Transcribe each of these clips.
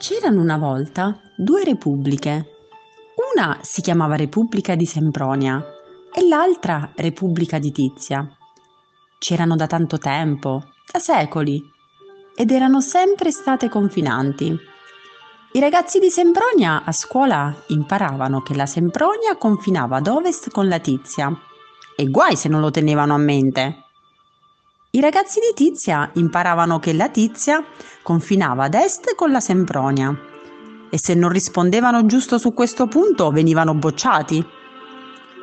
C'erano una volta due repubbliche. Una si chiamava Repubblica di Sempronia e l'altra Repubblica di Tizia. C'erano da tanto tempo, da secoli, ed erano sempre state confinanti. I ragazzi di Sempronia a scuola imparavano che la Sempronia confinava ad ovest con la Tizia e guai se non lo tenevano a mente. I ragazzi di Tizia imparavano che la Tizia confinava ad est con la Sempronia e se non rispondevano giusto su questo punto venivano bocciati.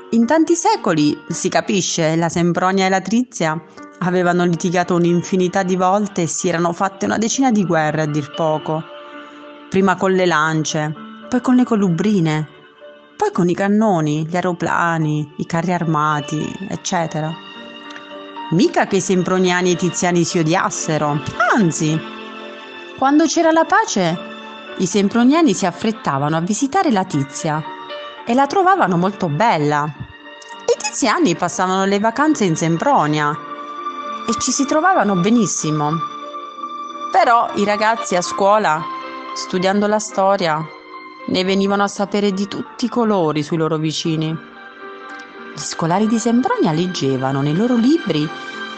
In tanti secoli, si capisce, la Sempronia e la Trizia avevano litigato un'infinità di volte e si erano fatte una decina di guerre a dir poco. Prima con le lance, poi con le colubrine, poi con i cannoni, gli aeroplani, i carri armati, eccetera. Mica che i semproniani e i tiziani si odiassero, anzi, quando c'era la pace, i semproniani si affrettavano a visitare la tizia e la trovavano molto bella. I tiziani passavano le vacanze in Sempronia e ci si trovavano benissimo. Però i ragazzi a scuola, studiando la storia, ne venivano a sapere di tutti i colori sui loro vicini. Gli scolari di Sempronia leggevano nei loro libri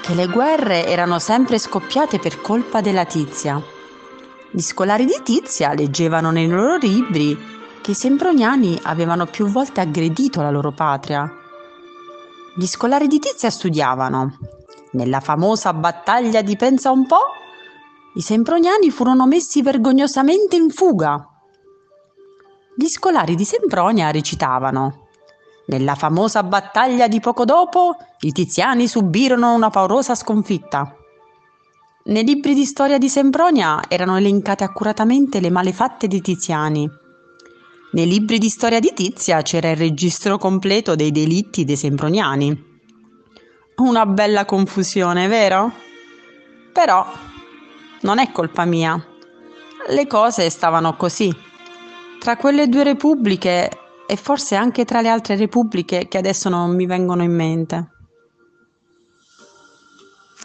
che le guerre erano sempre scoppiate per colpa della Tizia. Gli scolari di Tizia leggevano nei loro libri che i semproniani avevano più volte aggredito la loro patria. Gli scolari di Tizia studiavano. Nella famosa battaglia di Pensa un po', i semproniani furono messi vergognosamente in fuga. Gli scolari di Sempronia recitavano nella famosa battaglia di poco dopo, i tiziani subirono una paurosa sconfitta. Nei libri di storia di Sempronia erano elencate accuratamente le malefatte dei tiziani. Nei libri di storia di Tizia c'era il registro completo dei delitti dei semproniani. Una bella confusione, vero? Però non è colpa mia. Le cose stavano così. Tra quelle due repubbliche e forse anche tra le altre repubbliche che adesso non mi vengono in mente.